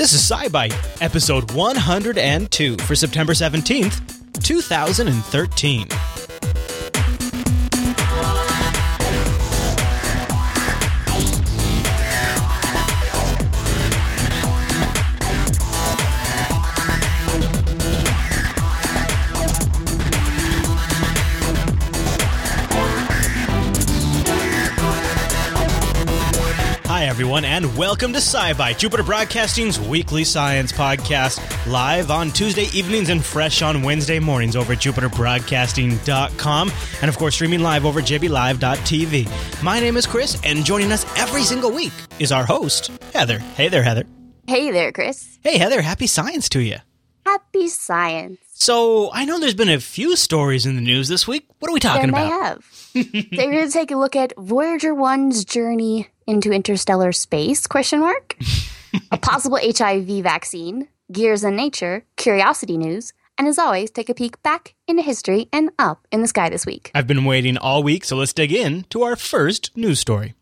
This is SciByte, episode 102 for September 17th, 2013. Everyone, and welcome to SciByte, Jupiter Broadcasting's weekly science podcast, live on Tuesday evenings and fresh on Wednesday mornings over at jupiterbroadcasting.com, and of course, streaming live over jblive.tv. My name is Chris, and joining us every single week is our host, Heather. Hey there, Heather. Hey there, Chris. Hey, Heather, happy science to you. Happy science. So, I know there's been a few stories in the news this week. What are we talking may about? have. so we're going to take a look at Voyager 1's journey into interstellar space, question mark, a possible HIV vaccine, gears in nature, curiosity news, and as always, take a peek back into history and up in the sky this week. I've been waiting all week, so let's dig in to our first news story.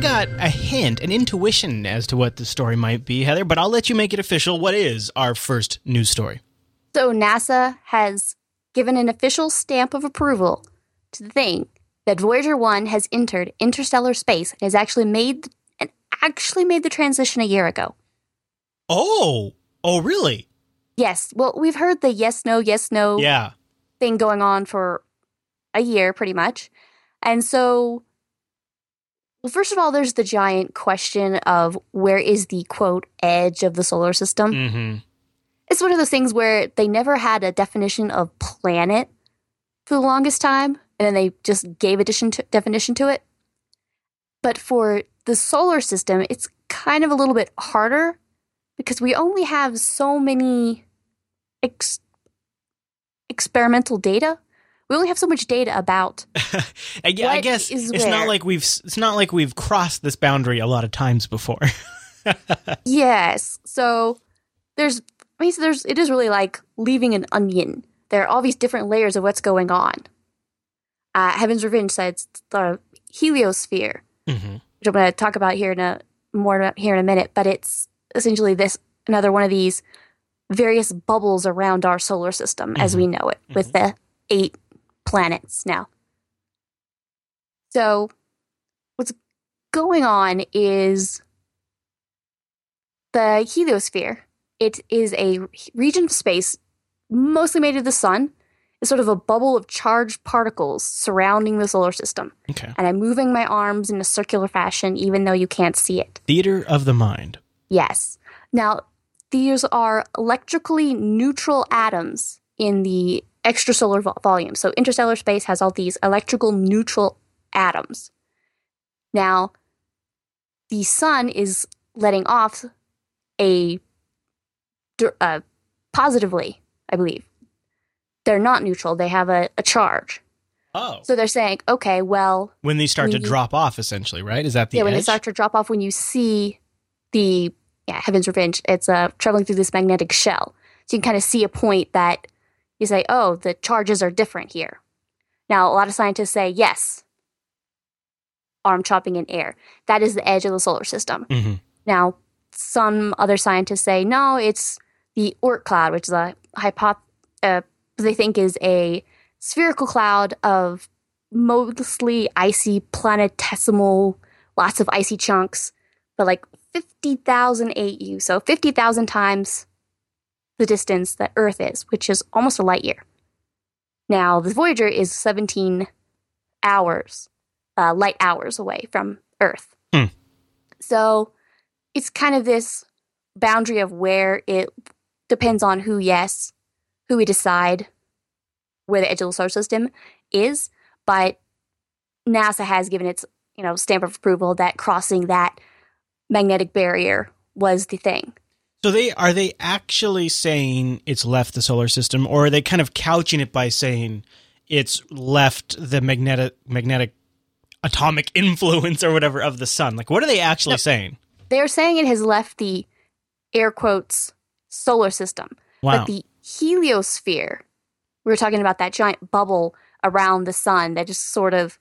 Got a hint, an intuition as to what the story might be, Heather, but I'll let you make it official. What is our first news story? So NASA has given an official stamp of approval to the thing that Voyager 1 has entered interstellar space and has actually made and actually made the transition a year ago. Oh, oh, really? Yes. Well, we've heard the yes, no, yes, no Yeah. thing going on for a year, pretty much. And so, well, first of all, there's the giant question of where is the quote edge of the solar system? Mm-hmm. It's one of those things where they never had a definition of planet for the longest time, and then they just gave a addition to, definition to it. But for the solar system, it's kind of a little bit harder because we only have so many ex- experimental data. We only have so much data about. I, gue- I guess it's not like we've it's not like we've crossed this boundary a lot of times before. yes, so there's. I mean, so there's. It is really like leaving an onion. There are all these different layers of what's going on. Uh, Heaven's Revenge said it's the heliosphere, mm-hmm. which I'm going to talk about here in a more here in a minute. But it's essentially this another one of these various bubbles around our solar system as we know it, with the eight planets now. So, what's going on is the heliosphere. It is a region of space mostly made of the sun. It's sort of a bubble of charged particles surrounding the solar system. Okay. And I'm moving my arms in a circular fashion, even though you can't see it. Theater of the mind. Yes. Now, these are electrically neutral atoms in the extrasolar vo- volume. So, interstellar space has all these electrical neutral atoms. Now, the sun is letting off a uh, positively, I believe. They're not neutral, they have a, a charge. Oh. So they're saying, okay, well, when they start to you- drop off, essentially, right? Is that the yeah, when they start to drop off, when you see the yeah Heaven's Revenge, it's uh, traveling through this magnetic shell, so you can kind of see a point that you say, oh, the charges are different here. Now, a lot of scientists say yes, arm chopping in air. That is the edge of the solar system. hmm Now, some other scientists say no, it's the Oort cloud, which is a hypo- uh, they think is a spherical cloud of mostly icy planetesimal, lots of icy chunks, but like 50,000 AU, so 50,000 times the distance that Earth is, which is almost a light year. Now, the Voyager is 17 hours, uh, light hours away from Earth. Hmm. So it's kind of this boundary of where it depends on who, yes, who we decide where the edge of the solar system is. But NASA has given its, you know, stamp of approval that crossing that magnetic barrier was the thing. So they are they actually saying it's left the solar system, or are they kind of couching it by saying it's left the magnetic magnetic atomic influence or whatever of the sun? Like, what are they actually No. saying? They're saying it has left the air quotes solar system. Wow. But the heliosphere, we were talking about that giant bubble around the sun that just sort of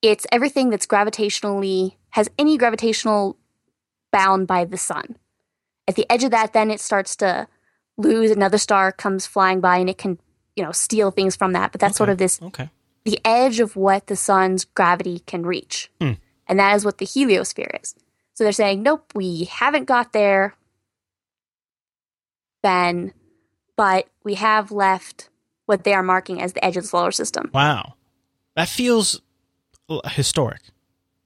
it's everything that's gravitationally has any gravitational bound by the sun. At the edge of that, then it starts to lose. Another star comes flying by and it can, you know, steal things from that. But that's sort of this Okay. the edge of what the sun's gravity can reach. Hmm. And that is what the heliosphere is. So they're saying, nope, we haven't got there, then, but we have left what they are marking as the edge of the solar system. Wow. That feels historic.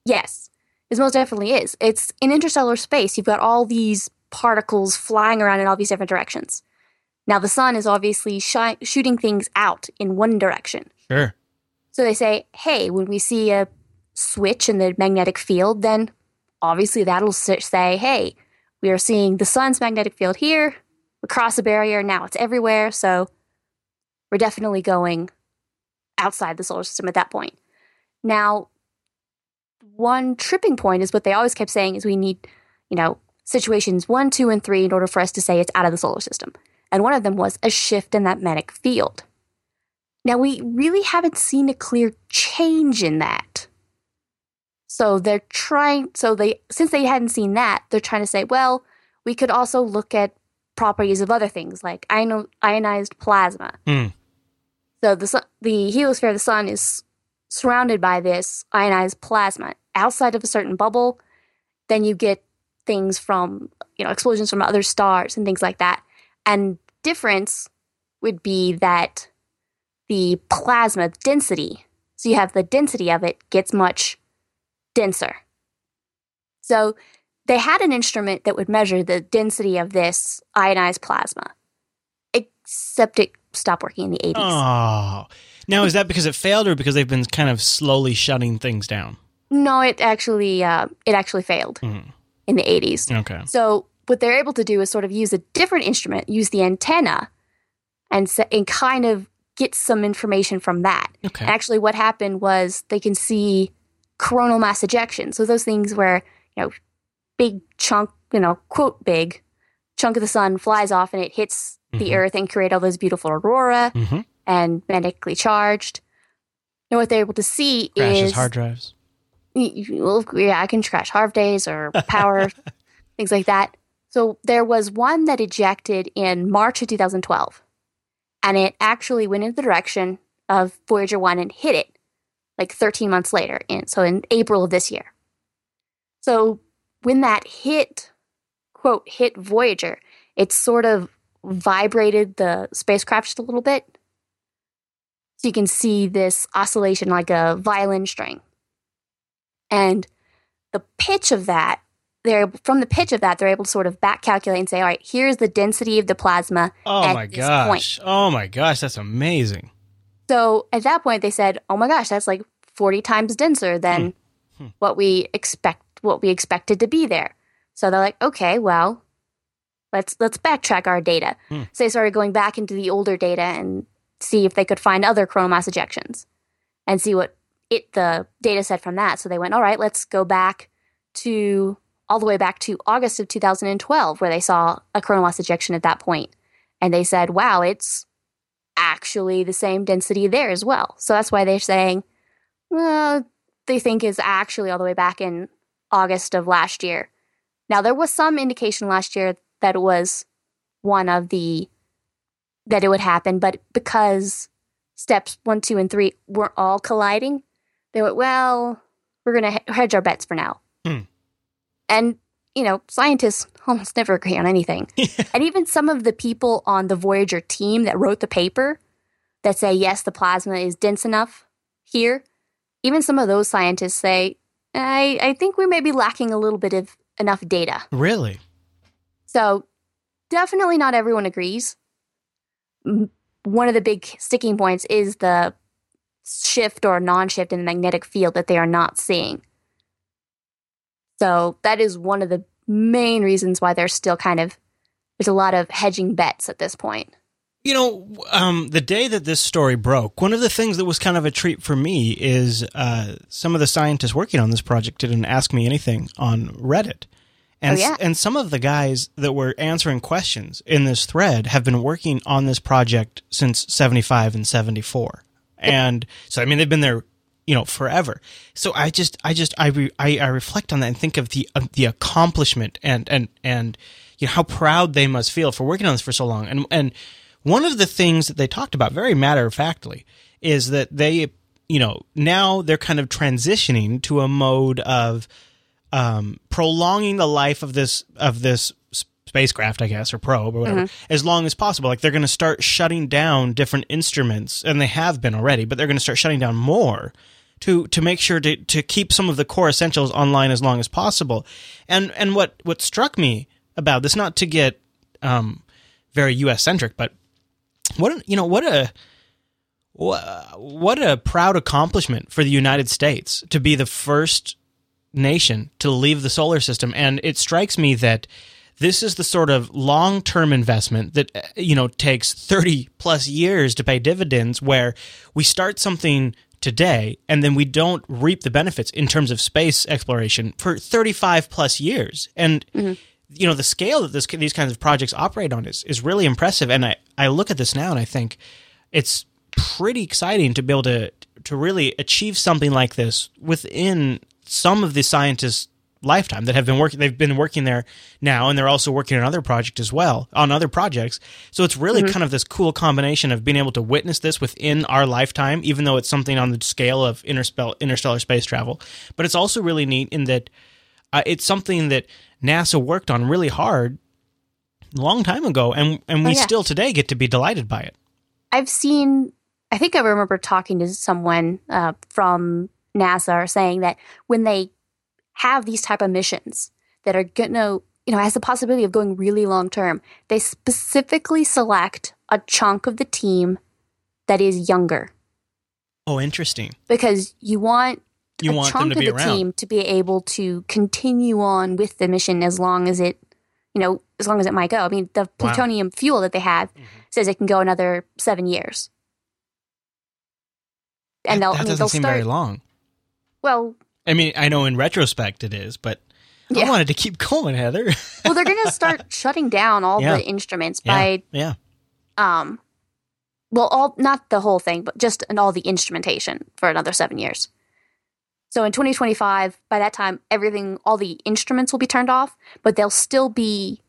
Yes, it most definitely is. It's in interstellar space. You've got all these particles flying around in all these different directions. Now, the sun is obviously shi- shooting things out in one direction. Sure. So they say, hey, when we see a switch in the magnetic field, then obviously that'll say, hey, we are seeing the sun's magnetic field here. We cross a barrier. Now it's everywhere. So we're definitely going outside the solar system at that point. Now, one tripping point is what they always kept saying is we need, you know, situations one, two, and three in order for us to say it's out of the solar system. And one of them was a shift in that magnetic field. Now, we really haven't seen a clear change in that. So they're trying, so they, since they hadn't seen that, they're trying to say, well, we could also look at properties of other things like ionized plasma. Hmm. So the, sun, the heliosphere of the sun is surrounded by this ionized plasma. Outside of a certain bubble, then you get things from, you know, explosions from other stars and things like that. And difference would be that the plasma density, so you have the density of it gets much denser. So they had an instrument that would measure the density of this ionized plasma, except it stopped working in the 80s. Oh. Now, is that because it failed or because they've been kind of slowly shutting things down? No, it actually uh, it actually failed Mhm. In the 80s. Okay. So what they're able to do is sort of use a different instrument, use the antenna, and and kind of get some information from that. Okay. And actually, what happened was they can see coronal mass ejection. So those things where you know, big chunk, you know, quote big chunk of the sun flies off and it hits the Mhm. Earth and create all those beautiful aurora Mm-hmm. and magnetically charged. And what they're able to see Crashes is hard drives. Well, yeah, I can crash hard days or power, things like that. So there was one that ejected in March of 2012, and it actually went in the direction of Voyager 1 and hit it like 13 months later, in, so in April of this year. So when that hit, quote, hit Voyager, it sort of vibrated the spacecraft just a little bit. So you can see this oscillation like a violin string and the pitch of that they're from the pitch of that they're able to sort of back calculate and say all right here's the density of the plasma Oh my gosh. Oh my gosh, that's amazing. so at that point they said oh my gosh that's like 40 times denser than Hmm. Hmm. what we expect what we expected to be there so they're like okay well let's let's backtrack our data Hmm. so they started going back into the older data and see if they could find other coronal mass ejections and see what it the data set from that. So they went all right let's go back to all the way back to august of 2012 where they saw a coronal mass ejection at that point. And they said wow it's actually the same density there as well. So that's why they're saying well they think is actually all the way back in august of last year. Now there was some indication last year that it was one of the that it would happen but because steps one two and three weren't all colliding they went well we're going to hedge our bets for now Hmm. and you know scientists almost never agree on anything and even some of the people on the voyager team that wrote the paper that say yes the plasma is dense enough here even some of those scientists say i, I think we may be lacking a little bit of enough data Really? so definitely not everyone agrees. One of the big sticking points is the shift or non shift in the magnetic field that they are not seeing. So that is one of the main reasons why there's still kind of there's a lot of hedging bets at this point. You know, um, the day that this story broke, one of the things that was kind of a treat for me is uh, some of the scientists working on this project didn't Ask Me Anything on Reddit. And, Oh, yeah. and some of the guys that were answering questions in this thread have been working on this project since 75 and 74. And so, I mean, they've been there you know forever. So i just i just i re, I, I reflect on that and think of the of the accomplishment and and and you know how proud they must feel for working on this for so long. And and one of the things that they talked about very matter of factly is that they you know now they're kind of transitioning to a mode of um, prolonging the life of this of this spacecraft, I guess, or probe or whatever, mm-hmm. as long as possible. Like they're going to start shutting down different instruments, and they have been already, but they're going to start shutting down more to to make sure to to keep some of the core essentials online as long as possible. And and what what struck me about this, not to get um, very U.S. centric, but what you know what a what a proud accomplishment for the United States to be the first nation to leave the solar system. And it strikes me that this is the sort of long term investment that, uh, you know, takes 30 plus years to pay dividends, where we start something today and then we don't reap the benefits in terms of space exploration for 35 plus years. And, mm-hmm. you know, the scale that this, these kinds of projects operate on is, is really impressive. And I, I look at this now and I think it's pretty exciting to be able to, to really achieve something like this within some of the scientists lifetime that have been working they've been working there now and they're also working on other projects as well on other projects so it's really mm-hmm. kind of this cool combination of being able to witness this within our lifetime even though it's something on the scale of interstellar, interstellar space travel but it's also really neat in that uh, it's something that NASA worked on really hard a long time ago and and we oh, yeah. still today get to be delighted by it I've seen I think I remember talking to someone uh, from NASA saying that when they have these type of missions that are to, you know, has the possibility of going really long term, they specifically select a chunk of the team that is younger. Oh, interesting. Because you want you a want chunk of the around. team to be able to continue on with the mission as long as it, you know, as long as it might go. I mean, the plutonium wow. fuel that they have mm-hmm. says it can go another seven years. And that, they'll, that I mean, doesn't they'll seem start, very long. Well, I mean, I know in retrospect it is, but yeah. I wanted to keep going, Heather. well, they're going to start shutting down all yeah. the instruments by yeah. Um well, all not the whole thing, but just and all the instrumentation for another 7 years. So in 2025, by that time everything all the instruments will be turned off, but they'll still be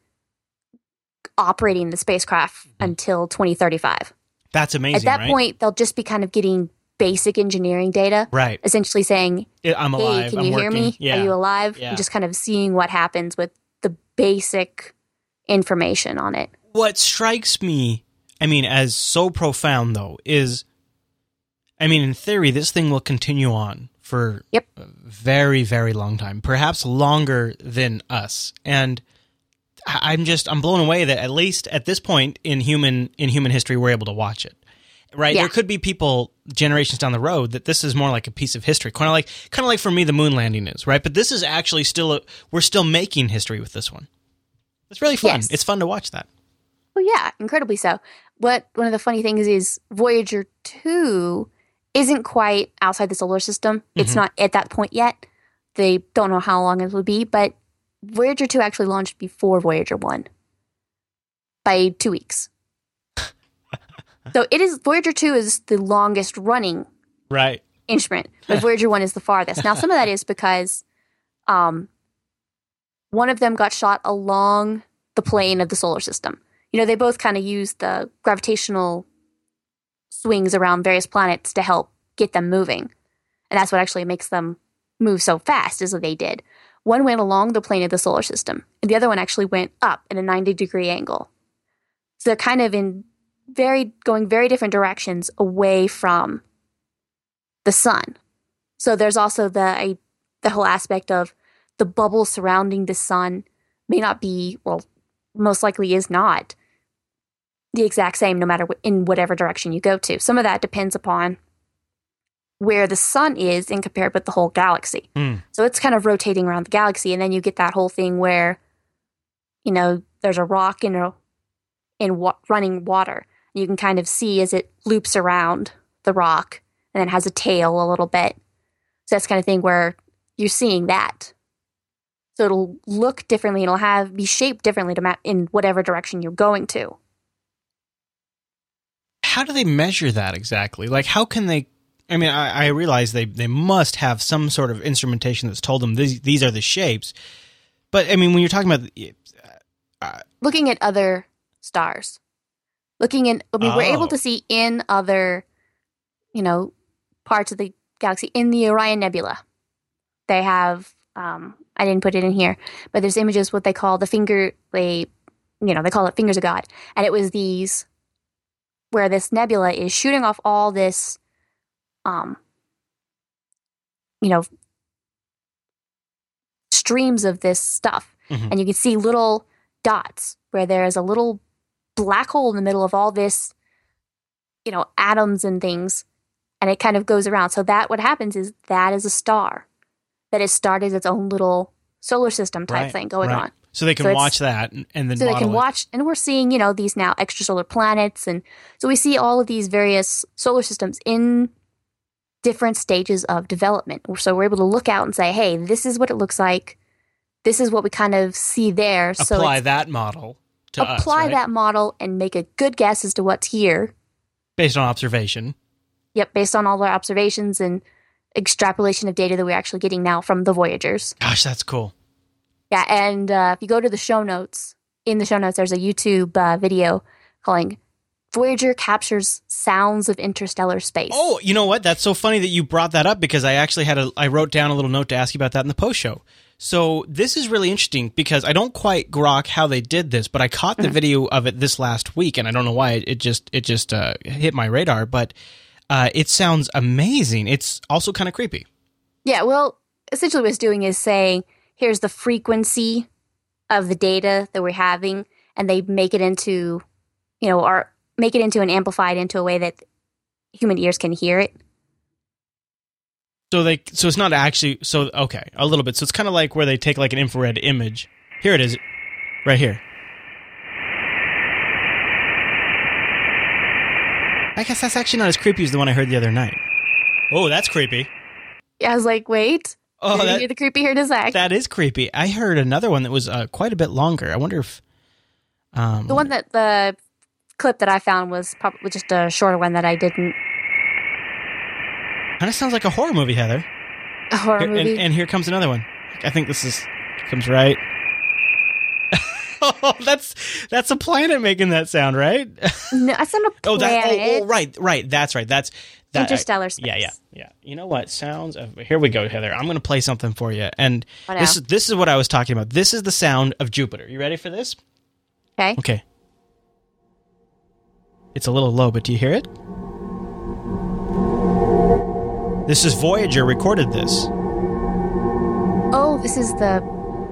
operating the spacecraft mm-hmm. until 2035. That's amazing. At that right? point, they'll just be kind of getting basic engineering data. Right. Essentially saying, I'm alive. Hey, can I'm you working. hear me? Yeah. Are you alive? Yeah. And just kind of seeing what happens with the basic information on it. What strikes me, I mean, as so profound though, is I mean, in theory, this thing will continue on for yep. a very, very long time, perhaps longer than us. And I'm just I'm blown away that at least at this point in human in human history we're able to watch it right? Yeah. There could be people generations down the road that this is more like a piece of history, kind of like kind of like for me the moon landing is, right? But this is actually still a, we're still making history with this one. It's really fun. Yes. It's fun to watch that. Well, yeah, incredibly so. But one of the funny things is Voyager two isn't quite outside the solar system. It's mm-hmm. not at that point yet. They don't know how long it will be, but Voyager two actually launched before Voyager one by two weeks. So it is Voyager 2 is the longest running right instrument, but Voyager 1 is the farthest. Now some of that is because um one of them got shot along the plane of the solar system. You know, they both kind of use the gravitational swings around various planets to help get them moving. And that's what actually makes them move so fast is what they did. One went along the plane of the solar system, and the other one actually went up in a 90 degree angle. So they're kind of in very going very different directions away from the sun. So there's also the the whole aspect of the bubble surrounding the sun may not be well most likely is not the exact same no matter in whatever direction you go to. Some of that depends upon where the sun is in compared with the whole galaxy. Mm. So it's kind of rotating around the galaxy and then you get that whole thing where you know there's a rock in a in wa- running water you can kind of see as it loops around the rock and then has a tail a little bit. So that's kind of thing where you're seeing that. So it'll look differently. It'll have be shaped differently to map in whatever direction you're going to. How do they measure that exactly? Like, how can they I mean, I, I realize they, they must have some sort of instrumentation that's told them these these are the shapes. But I mean, when you're talking about uh, looking at other stars, looking in, I mean, we're Oh. able to see in other, you know, parts of the galaxy in the Orion Nebula. They have, um, I didn't put it in here, but there's images what they call the finger. They, you know, they call it fingers of God, and it was these where this nebula is shooting off all this, um, you know, streams of this stuff, Mhm. and you can see little dots where there is a little black hole in the middle of all this, you know, atoms and things, and it kind of goes around. So that what happens is that is a star that has started its own little solar system type Right, thing going right. on. so they can So watch that and, and then So they can it. watch, and we're seeing, you know, these now extrasolar planets, and so we see all of these various solar systems in different stages of development. So we're able to look out and say, "Hey, this is what it looks like. This is what we kind of see there." so apply it's- that model to us, apply right? that model and make a good guess as to what's here. based on observation. Yep, based on all our observations and extrapolation of data that we're actually getting now from the Voyagers. Gosh, that's cool. Yeah, and uh, if you go to the show notes, in the show notes, there's a YouTube uh, video calling Voyager captures sounds of interstellar space. Oh, you know what? That's so funny that you brought that up because I actually had a I wrote down a little note to ask you about that in the post show. So this is really interesting because I don't quite grok how they did this, but I caught the video of it this last week, and I don't know why it just it just uh, hit my radar. But uh, it sounds amazing. It's also kind of creepy. Yeah, well, essentially what it's doing is saying, here's the frequency of the data that we're having, and they make it into, you know, or make it into and amplified into a way that human ears can hear it. So they so it's not actually so okay a little bit. So it's kind of like where they take like an infrared image. Here it is, right here. I guess that's actually not as creepy as the one I heard the other night. Oh, that's creepy. Yeah, I was like, wait, Oh, that, the creepy here a sec? that is creepy. I heard another one that was uh, quite a bit longer. I wonder if um, the one that the clip that I found was probably just a shorter one that I didn't. Kind of sounds like a horror movie, Heather. A horror Here- movie. And, and here comes another one. I think this is comes right. oh, that's that's a planet making that sound, right? no, that's not a Oh, that. Oh, planet. Oh, oh, right, right. That's right. That's that. Interstellar space. yeah, yeah, yeah. You know what? Sounds. Of, here we go, Heather. I'm going to play something for you, and Oh, no. this is this is what I was talking about. This is the sound of Jupiter. You ready for this? Okay. Okay. It's a little low, but do you hear it? This is Voyager recorded this. Oh, this is the.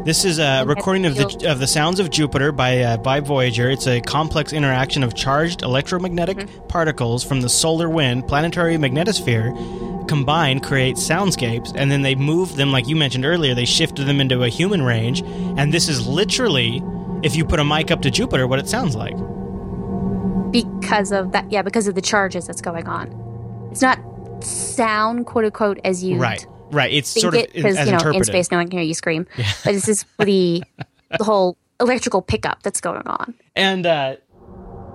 This is a recording of the of the sounds of Jupiter by uh, by Voyager. It's a complex interaction of charged electromagnetic Mm-hmm. particles from the solar wind, planetary magnetosphere, combined create soundscapes, and then they move them, like you mentioned earlier. They shifted them into a human range, and this is literally, if you put a mic up to Jupiter, what it sounds like. because of that yeah because of the charges that's going on it's not sound quote unquote as you Right, right. It's think sort of it because as you know in space no one can hear you scream but this is the the whole electrical pickup that's going on and uh,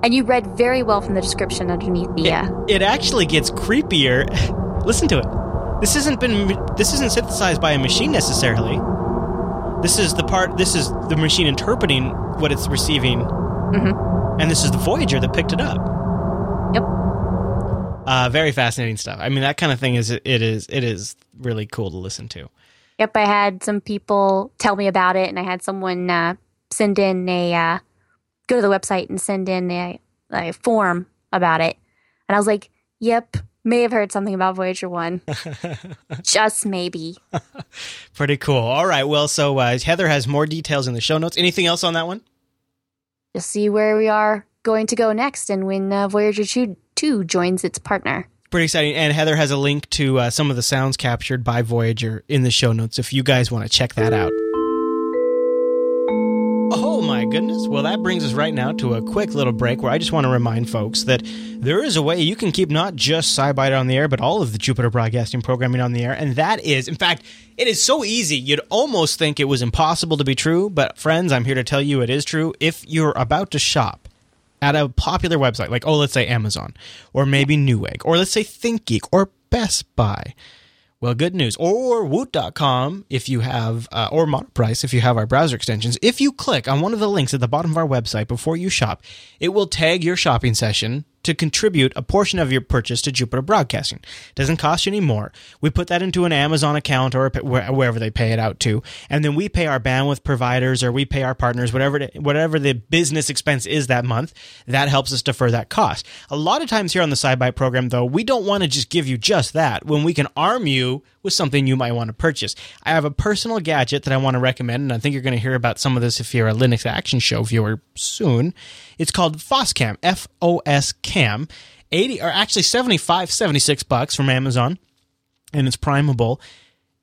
and you read very well from the description underneath the uh, it actually gets creepier. Listen to it. This hasn't been this isn't synthesized by a machine necessarily. This is the part. This is the machine interpreting what it's receiving, and this is the Voyager that picked it up. Uh, very fascinating stuff. I mean, that kind of thing is it is it is really cool to listen to. yep i had some people tell me about it and i had someone uh, send in a uh, go to the website and send in a, a form about it and i was like yep may have heard something about voyager 1 just maybe Pretty cool. All right. Well, so uh, Heather has more details in the show notes. Anything else on that one? Just see where we are going to go next and when uh, Voyager 2, 2 joins its partner. Pretty exciting. And Heather has a link to uh, some of the sounds captured by Voyager in the show notes if you guys want to check that out. Oh my goodness. Well, that brings us right now to a quick little break where I just want to remind folks that there is a way you can keep not just SciByte on the air, but all of the Jupiter Broadcasting programming on the air. And that is, in fact, it is so easy. You'd almost think it was impossible to be true. But friends, I'm here to tell you it is true. If you're about to shop, at a popular website like oh let's say amazon or maybe newegg or let's say thinkgeek or Best Buy. Well, good news. Or woot.com if you have, uh, or Monoprice if you have our browser extensions. If you click on one of the links at the bottom of our website before you shop, it will tag your shopping session to contribute a portion of your purchase to Jupiter Broadcasting. It doesn't cost you any more. We put that into an Amazon account or wherever they pay it out to, and then we pay our bandwidth providers or we pay our partners whatever whatever the business expense is that month. That helps us defer that cost. A lot of times here on the SciByte program, though, we don't want to just give you just that when we can arm you with something you might want to purchase. I have a personal gadget that I want to recommend, and I think you're going to hear about some of this if you're a Linux Action Show viewer soon. It's called Foscam, F O S Cam, 80 or actually 75, 76 bucks from Amazon, and it's primable.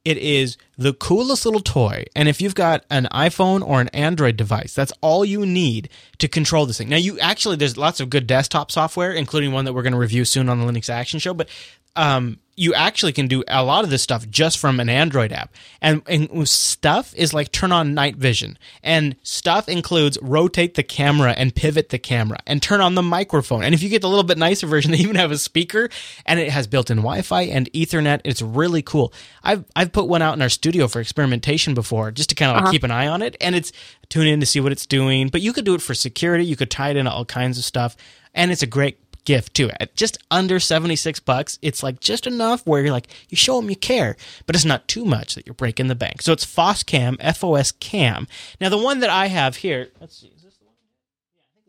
It is the coolest little toy. And if you've got an iPhone or an Android device, that's all you need to control this thing. Now, you actually, there's lots of good desktop software, including one that we're going to review soon on the Linux Action Show, but um, you actually can do a lot of this stuff just from an Android app. And, and, stuff is like turn on night vision. And stuff includes rotate the camera and pivot the camera and turn on the microphone. And if you get the little bit nicer version, they even have a speaker and it has built in Wi Fi and Ethernet. It's really cool. I've, I've put one out in our studio for experimentation before just to kind of like uh-huh. keep an eye on it. And it's tune in to see what it's doing. But you could do it for security. You could tie it into all kinds of stuff. And it's a great gift too. At just under 76 bucks, it's like just enough where you're like, you show them you care, but it's not too much that you're breaking the bank. So it's Foscam, F O S Cam. Now, the one that I have here, let's see. Is this the one?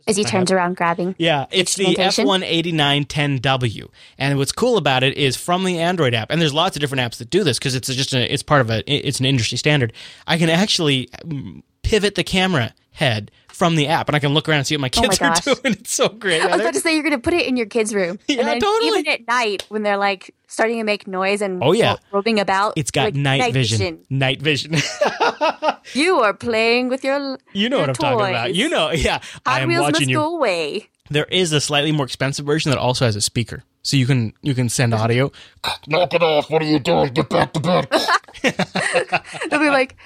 As he turns around grabbing. Yeah, it's the FI8910W. And what's cool about it is from the Android app, and there's lots of different apps that do this because it's just a, it's part of a, it's an industry standard. I can actually mm, pivot the camera head from the app, and I can look around and see what my oh kids oh my are doing. It's so great. I was about to say you're going to put it in your kids' room. Yeah, and then totally. Even at night when they're like starting to make noise and oh yeah, roving about. It's got like, night, night, vision. vision. Night vision. you are playing with your. You know your what I'm toys. talking about. You know, yeah. Hot I am Wheels watching must you. go away. There is a slightly more expensive version that also has a speaker, so you can you can send audio. Knock it off! What are you doing? Get back to bed. They'll be like,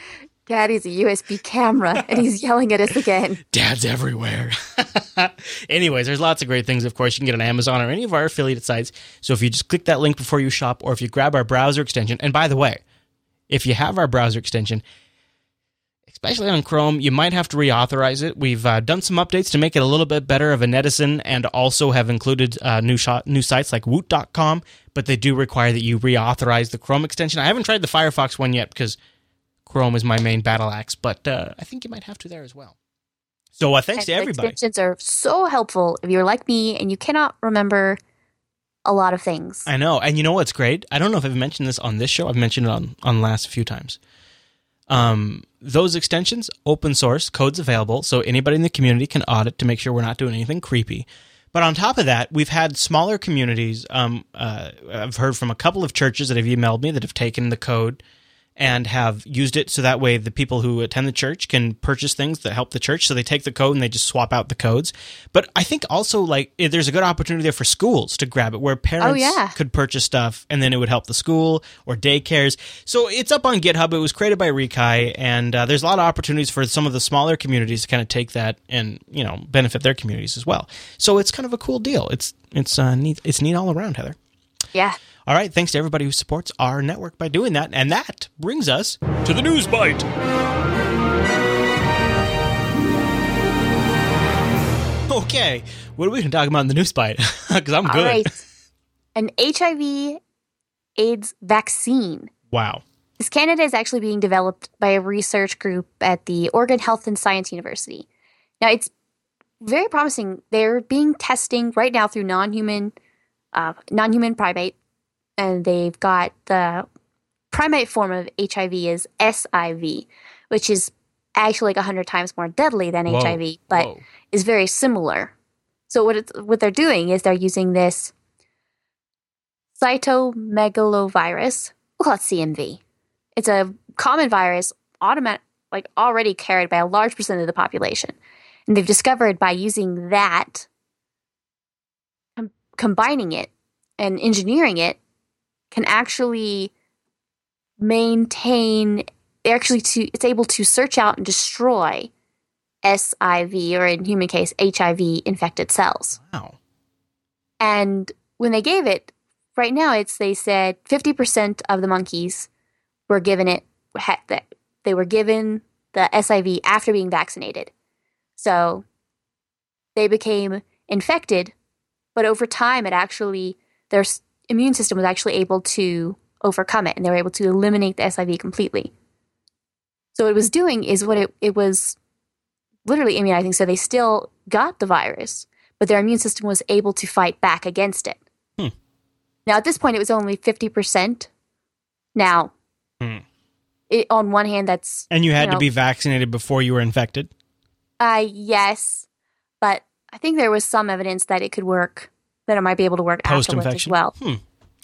Daddy's a USB camera and he's yelling at us again. Dad's everywhere. Anyways, there's lots of great things, of course, you can get on Amazon or any of our affiliated sites. So if you just click that link before you shop or if you grab our browser extension, and by the way, if you have our browser extension, especially on Chrome, you might have to reauthorize it. We've uh, done some updates to make it a little bit better of a netizen and also have included uh, new, shot, new sites like woot.com, but they do require that you reauthorize the Chrome extension. I haven't tried the Firefox one yet because – Chrome is my main battle axe, but uh, I think you might have to there as well. So uh, thanks to everybody. Extensions are so helpful if you're like me and you cannot remember a lot of things. I know, and you know what's great? I don't know if I've mentioned this on this show. I've mentioned it on on last few times. Um, those extensions, open source, codes available, so anybody in the community can audit to make sure we're not doing anything creepy. But on top of that, we've had smaller communities. Um, uh, I've heard from a couple of churches that have emailed me that have taken the code and have used it so that way the people who attend the church can purchase things that help the church. So they take the code and they just swap out the codes. But I think also like there's a good opportunity there for schools to grab it where parents oh, yeah. could purchase stuff and then it would help the school or daycares. So it's up on GitHub. It was created by Rekai and uh, there's a lot of opportunities for some of the smaller communities to kind of take that and, you know, benefit their communities as well. So it's kind of a cool deal. It's, it's, uh, neat. It's neat all around, Heather. Yeah. All right, thanks to everybody who supports our network by doing that. And that brings us to the news bite. Okay, what are we going to talk about in the news bite? Because I'm All good. Right. An HIV AIDS vaccine. Wow. This candidate is actually being developed by a research group at the Oregon Health and Science University. Now, it's very promising. They're being testing right now through non-human, uh, non-human primate and they've got the primate form of HIV is SIV, which is actually like 100 times more deadly than Whoa. HIV, but Whoa. is very similar. So what it's, what they're doing is they're using this cytomegalovirus, we'll call it CMV. It's a common virus, automatic, like already carried by a large percent of the population. And they've discovered by using that, com- combining it and engineering it, can actually maintain actually to it's able to search out and destroy SIV or in human case HIV infected cells. Wow. And when they gave it right now it's they said 50% of the monkeys were given it that they were given the SIV after being vaccinated. So they became infected, but over time it actually their s- immune system was actually able to overcome it and they were able to eliminate the SIV completely. So what it was doing is what it, it was literally immunizing. So they still got the virus, but their immune system was able to fight back against it. Hmm. Now, at this point, it was only 50%. Now, Hmm. it, on one hand, that's, And you had to know- be vaccinated before you were infected. uh, yes, but I think there was some evidence that it could work, that it might be able to work Post afterwards as infection. well. Hmm.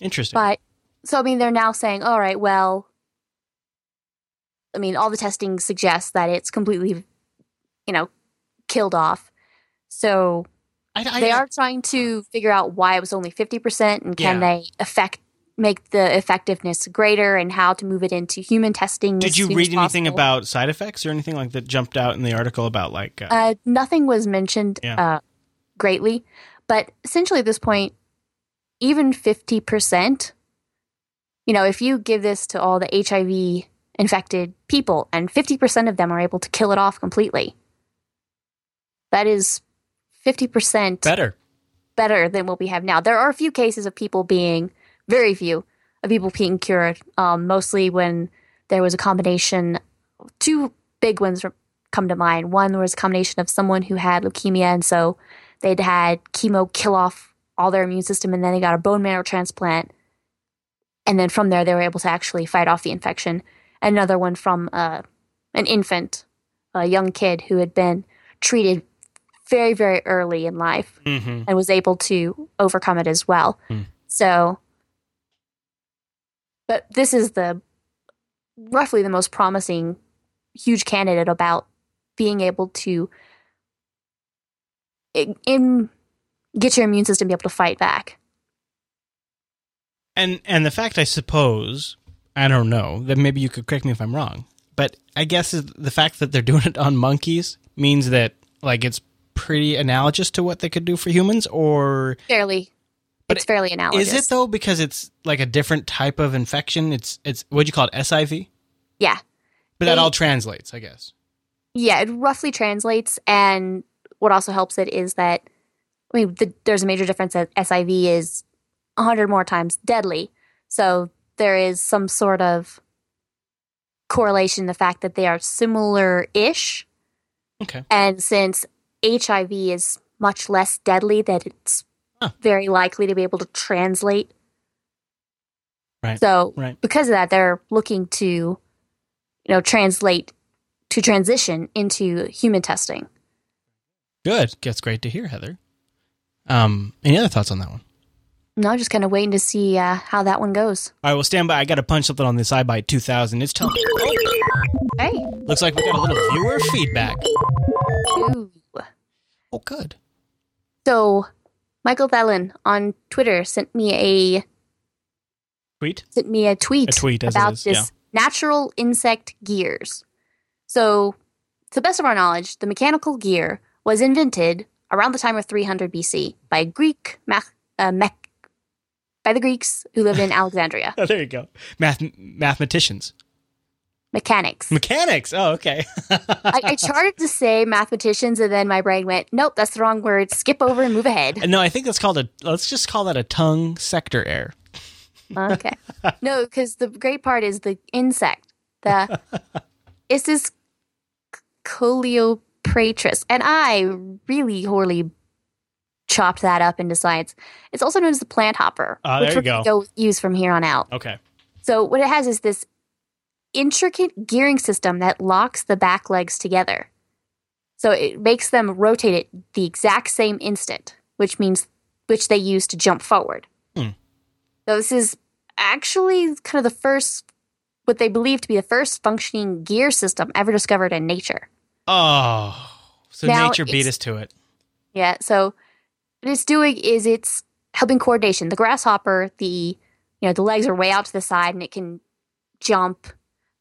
Interesting. But so I mean, they're now saying, all right, well, I mean, all the testing suggests that it's completely, you know, killed off. So I, I, they are trying to figure out why it was only fifty percent, and can Yeah. they affect make the effectiveness greater, and how to move it into human testing. Did you read anything about side effects or anything like that jumped out in the article about like? Uh, Uh, nothing was mentioned Yeah. uh, greatly, but essentially at this point, even 50%, you know, if you give this to all the HIV infected people and 50% of them are able to kill it off completely, that is 50% better. better than what we have now. There are a few cases of people being, very few, of people being cured, um, mostly when there was a combination, two big ones come to mind. One was a combination of someone who had leukemia, and so they'd had chemo kill off all their immune system, and then they got a bone marrow transplant. And then from there, they were able to actually fight off the infection. Another one from uh, an infant, a young kid who had been treated very, very early in life hmm and was able to overcome it as well. Hmm. So, but this is the roughly the most promising, huge candidate about being able to in, get your immune system to be able to fight back. And and the fact, I suppose, I don't know that maybe you could correct me if I'm wrong, but I guess the fact that they're doing it on monkeys means that like it's pretty analogous to what they could do for humans, or Fairly, But it's fairly analogous. is it though because it's like a different type of infection? It's it's what'd you call it SIV? Yeah, But that all translates, I guess. yeah. It roughly translates, and what also helps it is that I mean, the, there's a major difference that SIV is 100 more times deadly. So there is some sort of correlation the fact that they are similar ish. Okay. And since HIV is much less deadly, that it's Huh. very likely to be able to translate. Right. So Right. because of that, they're looking to, you know, translate to transition into human testing. Good. That's great to hear, Heather. Um, any other thoughts on that one? No, just kind of waiting to see uh, how that one goes. All right, well, stand by. I got to punch something on this iBite 2000. It's time. Hey, Looks like we got a little viewer feedback. Ooh. Oh, good. So, Michael Thelen on Twitter sent me a Tweet. sent me a tweet, A tweet, about is, this natural insect gears. So, to the best of our knowledge, the mechanical gear was invented around the time of 300 BC by Greek math, uh, mech, by the Greeks who lived in Alexandria. Oh, there you go. Math mathematicians. Mechanics. Mechanics. Oh, okay. I, I started to say mathematicians, and then my brain went, "Nope, that's the wrong word. Skip over and move ahead." no, I think that's called a. Let's just call that a tongue sector error. Okay. no, because the great part is the insect. The is this Istis coleopratris. And I really horribly chopped that up into science. It's also known as the plant hopper, Ah, which we're going to use from here on out. Okay. So what it has is this intricate gearing system that locks the back legs together. So it makes them rotate at the exact same instant, which means which they use to jump forward. Hmm. So this is actually kind of the first what they believe to be the first functioning gear system ever discovered in nature. Oh, so Now nature beat us to it. Yeah, so what it's doing is it's helping coordination. The grasshopper, the you know, the legs are way out to the side and it can jump,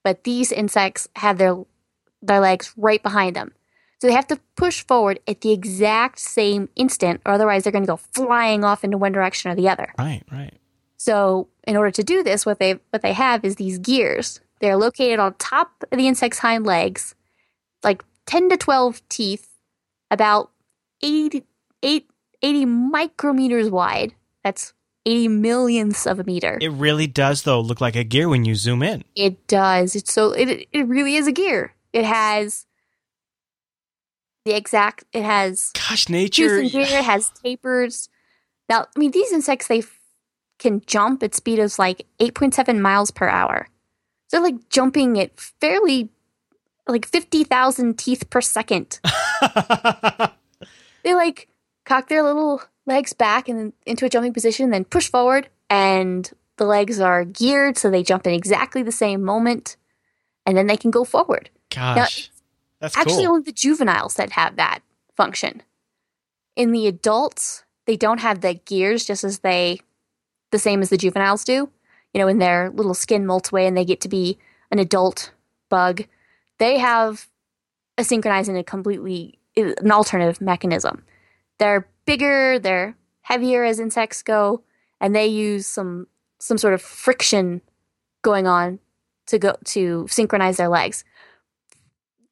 but these insects have their their legs right behind them. So they have to push forward at the exact same instant or otherwise they're going to go flying off into one direction or the other. Right, right. So, in order to do this, what they what they have is these gears. They're located on top of the insect's hind legs, like 10 to 12 teeth, about 80, 80 micrometers wide. That's 80 millionths of a meter. It really does, though, look like a gear when you zoom in. It does. It's so it it really is a gear. It has the exact. It has Gosh, nature. gear. It has tapers. Now, I mean, these insects they f- can jump at speed of like eight point seven miles per hour. They're like jumping at fairly like fifty thousand teeth per second. they like cock their little legs back and then into a jumping position, then push forward, and the legs are geared so they jump in exactly the same moment, and then they can go forward. Gosh, that's Actually, cool. only the juveniles that have that function. In the adults, they don't have the gears just as they, the same as the juveniles do. You know, in their little skin molts away and they get to be an adult bug, they have a synchronized and a completely an alternative mechanism. They're bigger, they're heavier as insects go, and they use some some sort of friction going on to go to synchronize their legs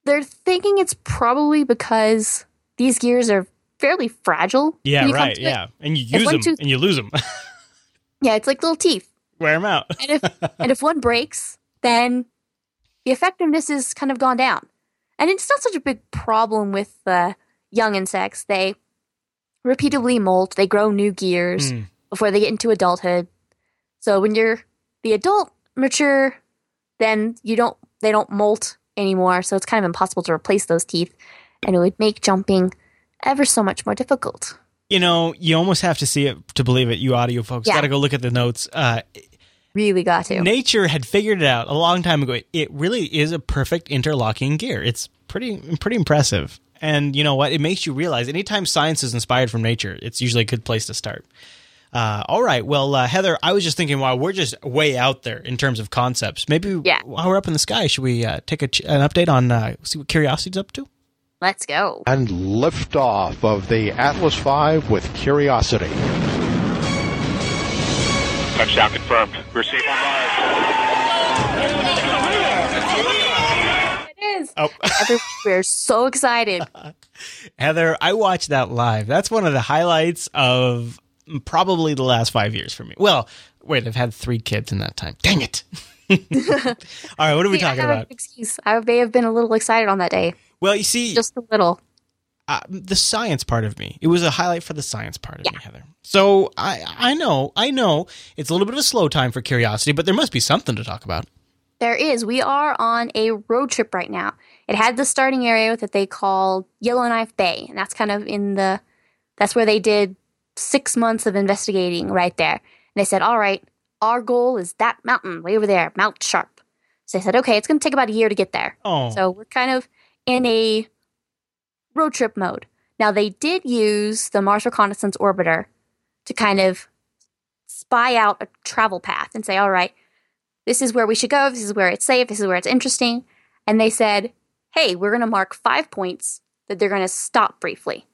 they're thinking it's probably because these gears are fairly fragile. yeah, when you come right. to it. Yeah, and you use them tooth- and you lose them. Yeah, it's like little teeth. Wear them out. And if and if one breaks, then the effectiveness is kind of gone down. And it's not such a big problem with the young insects. They repeatedly molt, they grow new gears Mm. before they get into adulthood. So when you're the adult mature, then you don't they don't molt anymore, so it's kind of impossible to replace those teeth and it would make jumping ever so much more difficult. You know, you almost have to see it to believe it. You audio folks Yeah. got to go look at the notes. Uh, Really got to. nature had figured it out a long time ago. It really is a perfect interlocking gear. It's pretty pretty impressive. And you know what? It makes you realize anytime science is inspired from nature, it's usually a good place to start. Uh, all right. Well, uh, Heather, I was just thinking, while we're just way out there in terms of concepts, maybe Yeah. while we're up in the sky, should we uh, take a ch- an update on uh, see what Curiosity's up to? Let's go. and liftoff of the Atlas V with Curiosity. Touchdown confirmed. We're safe on Mars. It is. Oh, Every- we're so excited. Heather, I watched that live. That's one of the highlights of probably the last five years for me. Well, wait, I've had three kids in that time. Dang it. All right, what are we See, I talking have about? excuse. I may have been a little excited on that day. Well, you see, Just a little. Uh, the science part of me. It was a highlight for the science part of me, Heather. So I, I know, I know, it's a little bit of a slow time for curiosity, but there must be something to talk about. There is. We are on a road trip right now. It had the starting area that they call Yellowknife Bay, and that's kind of in the that's where they did six months of investigating right there. And they said, All right, our goal is that mountain way over there, Mount Sharp. So they said, Okay, it's gonna take about a year to get there. Oh, So we're kind of in a road trip mode. Now they did use the Mars Reconnaissance Orbiter to kind of spy out a travel path and say, all right, this is where we should go, this is where it's safe, this is where it's interesting. And they said, hey, we're going to mark five points that they're going to stop briefly.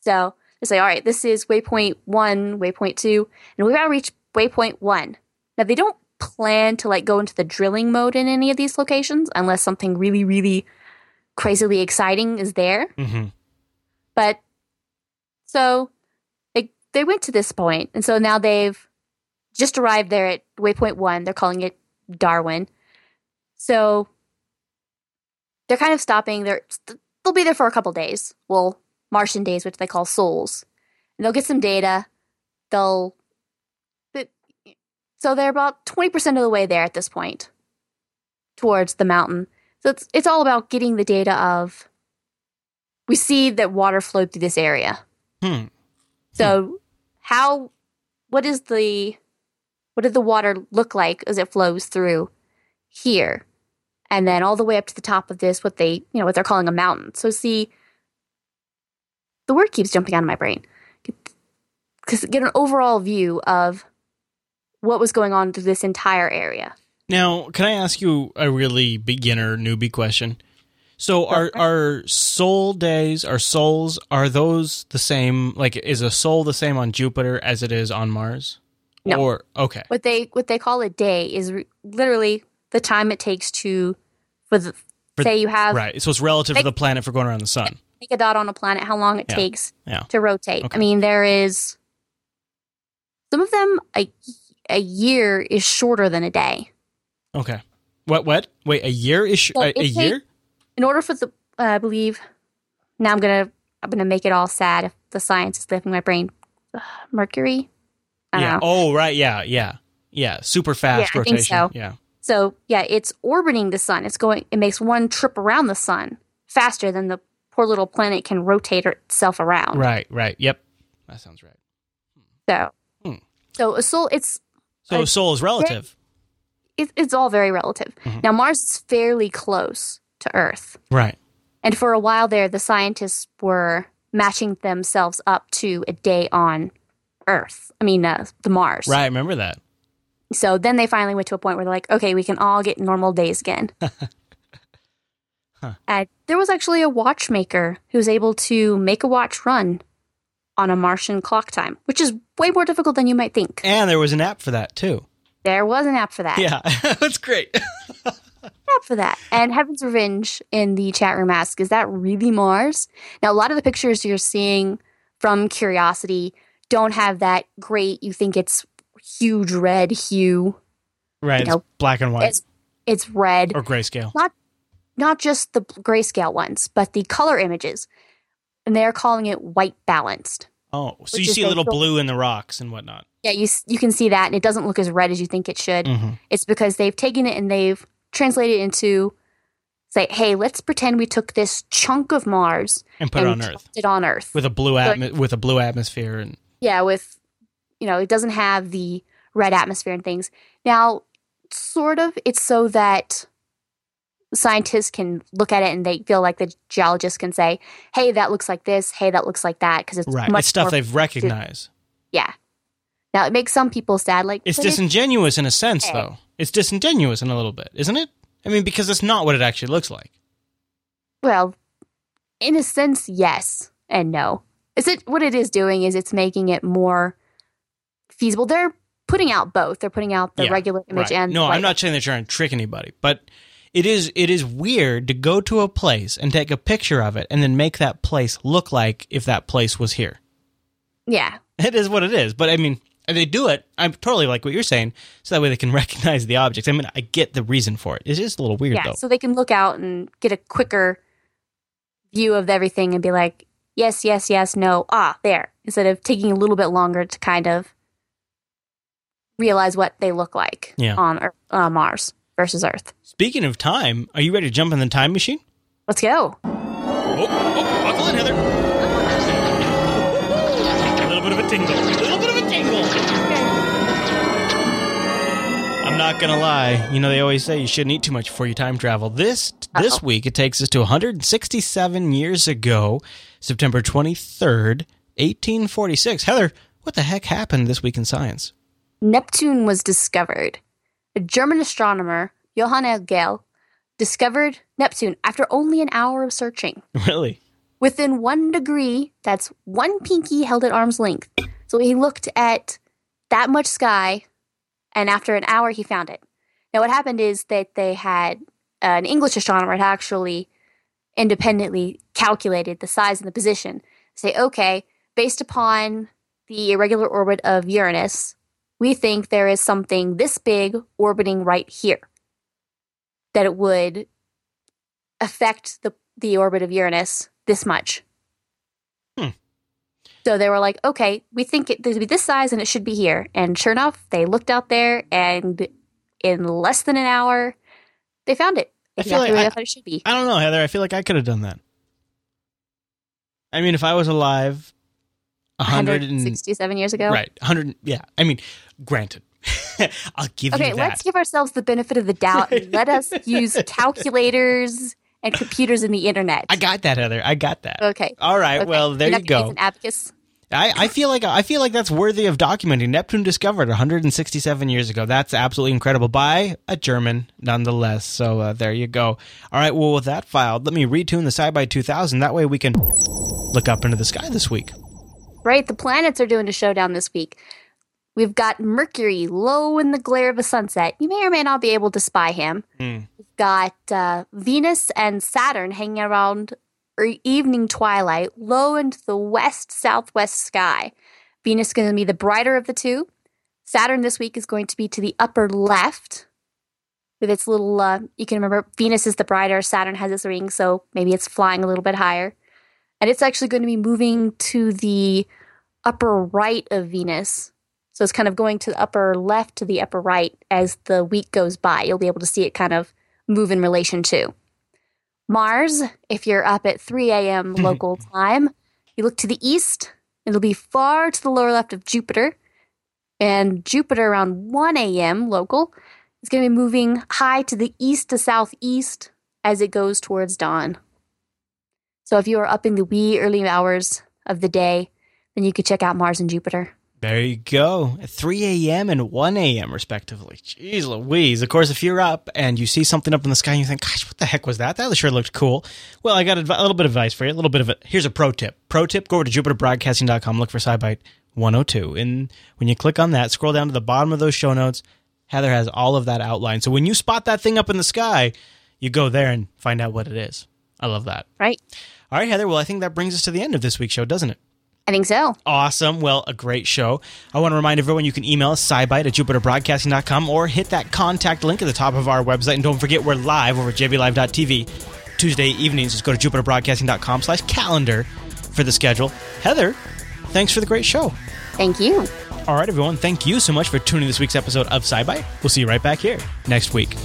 So they say, all right, this is waypoint one, waypoint two, and we've got to reach waypoint one. Now they don't plan to like go into the drilling mode in any of these locations unless something really, really crazily exciting is there. hmm But so they they went to this point, and so now they've just arrived there at waypoint one. They're calling it Darwin. So they're kind of stopping. They're they'll be there for a couple days. Well, Martian days, which they call sols, and they'll get some data. They'll so they're about twenty percent of the way there at this point towards the mountain. So it's it's all about getting the data of we see that water flowed through this area. Hmm. So how what is the what did the water look like as it flows through here? And then all the way up to the top of this, what they you know, what they're calling a mountain. So see the word keeps jumping out of my brain. Because get an overall view of what was going on through this entire area. Now, can I ask you a really beginner newbie question? So are are sol days, are sols, are those the same like is a sol the same on Jupiter as it is on Mars? No. Or okay. What they what they call a day is re- literally the time it takes to for the For- say you have Right. So it's relative to the planet for going around the sun. make a dot on a planet, how long it Yeah. takes Yeah. to rotate. Okay. I mean, there is some of them a a year is shorter than a day. Okay. What? What? Wait, a year is So a, a year? In order for the uh, I believe now I'm gonna I'm gonna make it all sad if the science is leaving my brain. Ugh, Mercury. Yeah. know. Oh, right. Yeah. Yeah. Yeah. Super fast Yeah, I think rotation. so. Yeah. So yeah, it's orbiting the sun. It's going. It makes one trip around the sun faster than the poor little planet can rotate itself around. Right. Right. Yep. That sounds right. So, Hmm. so a sol. It's So Like, sol is relative. It, it's all very relative. Mm-hmm. Now Mars is fairly close to Earth, Right. and for a while there, the scientists were matching themselves up to a day on Earth. I mean, uh, the Mars. Right. Remember that. So then they finally went to a point where they're like, okay, we can all get normal days again. Huh. And there was actually a watchmaker who was able to make a watch run on a Martian clock time, which is way more difficult than you might think. And there was an app for that too. There was an app for that. Yeah. That's great. app for that. And Heaven's Revenge in the chat room asks, is that really Mars? Now, a lot of the pictures you're seeing from Curiosity don't have that great, you think it's huge red hue. right. You know, it's black and white It's, it's red. or grayscale. Not, not just the grayscale ones, but the color images. And they're calling it white balanced. Oh, so you see a little blue in the rocks and whatnot. Yeah, you you can see that, and it doesn't look as red as you think it should. Mhm. It's because they've taken it and they've translated it into say, hey, let's pretend we took this chunk of Mars And put it on Earth it on Earth. with a blue So- atmo- with a blue atmosphere and yeah, with you know, it doesn't have the red atmosphere and things. Now, sort of, it's so that scientists can look at it and they feel like the geologists can say, "Hey, that looks like this. Hey, that looks like that," because it's right. much It's stuff they've recognized. Yeah. Now it makes some people sad. Like It's disingenuous in a sense, Okay. though. It's disingenuous in a little bit, isn't it? I mean, because it's not what it actually looks like. well, in a sense, yes and no. Is it what it is doing? Is it's making it more feasible? They're putting out both. They're putting out the Yeah, regular image Right. and no, I'm not saying they're trying to trick anybody, but it is it is weird to go to a place and take a picture of it and then make that place look like if that place was here. Yeah, It is what it is, but I mean, they do it. I'm totally like what you're saying, so that way they can recognize the objects. I mean, I get the reason for it. It's just a little weird yeah. though. So they can look out and get a quicker view of everything and be like, yes, yes, yes, no, ah, there. Instead of taking a little bit longer to kind of realize what they look like Yeah. on Earth, uh, Mars versus Earth. Speaking of time, are you ready to jump in the time machine? Let's go. Oh, oh buckle in, Heather. a little bit of a tingle. A little bit of a tingle. I'm not gonna lie. You know they always say you shouldn't eat too much before you time travel. This this Uh-oh. week it takes us to 167 years ago, September 23rd, 1846. Heather, what the heck happened this week in science? Neptune was discovered. A German astronomer, Johann Galle, discovered Neptune after only an hour of searching. Really? Within one degree, that's one pinky held at arm's length. So he looked at that much sky, and after an hour, he found it. Now, what happened is that they had uh, an English astronomer had actually independently calculated the size and the position. Say, okay, based upon the irregular orbit of Uranus, we think there is something this big orbiting right here that it would affect the, the orbit of Uranus this much. Hmm. So they were like, okay, we think it to be this size and it should be here. And sure enough, they looked out there and in less than an hour, they found it. I feel Exactly like I- it should be. I don't know, Heather. I feel like I could have done that. I mean, if I was alive, hundred and 167 years ago. right, hundred. Yeah, I mean, granted, I'll give Okay, you that. let's give ourselves the benefit of the doubt and let us use calculators and computers and the internet. I got that, Heather. I got that. Okay. All right. Okay. Well, there You're you go. An abacus. I, I feel like I feel like that's worthy of documenting. Neptune discovered 167 years ago. That's absolutely incredible by a German, nonetheless. So uh, there you go. All right. Well, with that filed, let me retune the SciByte 2000. That way we can look up into the sky this week. Right, the planets are doing a showdown this week. We've got Mercury low in the glare of a sunset. You may or may not be able to spy him. Mm. We've got uh, Venus and Saturn hanging around e- evening twilight, low into the west southwest sky. Venus is going to be the brighter of the two. Saturn this week is going to be to the upper left with its little, uh, you can remember Venus is the brighter, Saturn has its ring, so maybe it's flying a little bit higher. And it's actually going to be moving to the upper right of Venus. So it's kind of going to the upper left to the upper right as the week goes by. You'll be able to see it kind of move in relation to. Mars, if you're up at 3 a.m. Mm-hmm. local time, you look to the east, it'll be far to the lower left of Jupiter. And Jupiter around 1 a.m. local is going to be moving high to the east to southeast as it goes towards dawn. So if you are up in the wee early hours of the day, then you could check out Mars and Jupiter. There you go. At 3 a.m. and 1 a.m. respectively. Jeez Louise. Of course, if you're up and you see something up in the sky and you think, gosh, what the heck was that? That sure looked cool. Well, I got a, a little bit of advice for you. A little bit of it. Here's a pro tip. Pro tip, go over to jupiterbroadcasting.com, look for SciByte 102. And when you click on that, scroll down to the bottom of those show notes. Heather has all of that outlined. So when you spot that thing up in the sky, you go there and find out what it is. I love that. Right? All right, Heather. Well, I think that brings us to the end of this week's show, doesn't it? I think so. Awesome. Well, a great show. I want to remind everyone you can email us, scibyte at jupiterbroadcasting.com or hit that contact link at the top of our website. And don't forget, we're live over at jblive.tv Tuesday evenings. Just go to jupiterbroadcasting.com slash calendar for the schedule. Heather, thanks for the great show. Thank you. All right, everyone. Thank you so much for tuning this week's episode of SciByte. We'll see you right back here next week.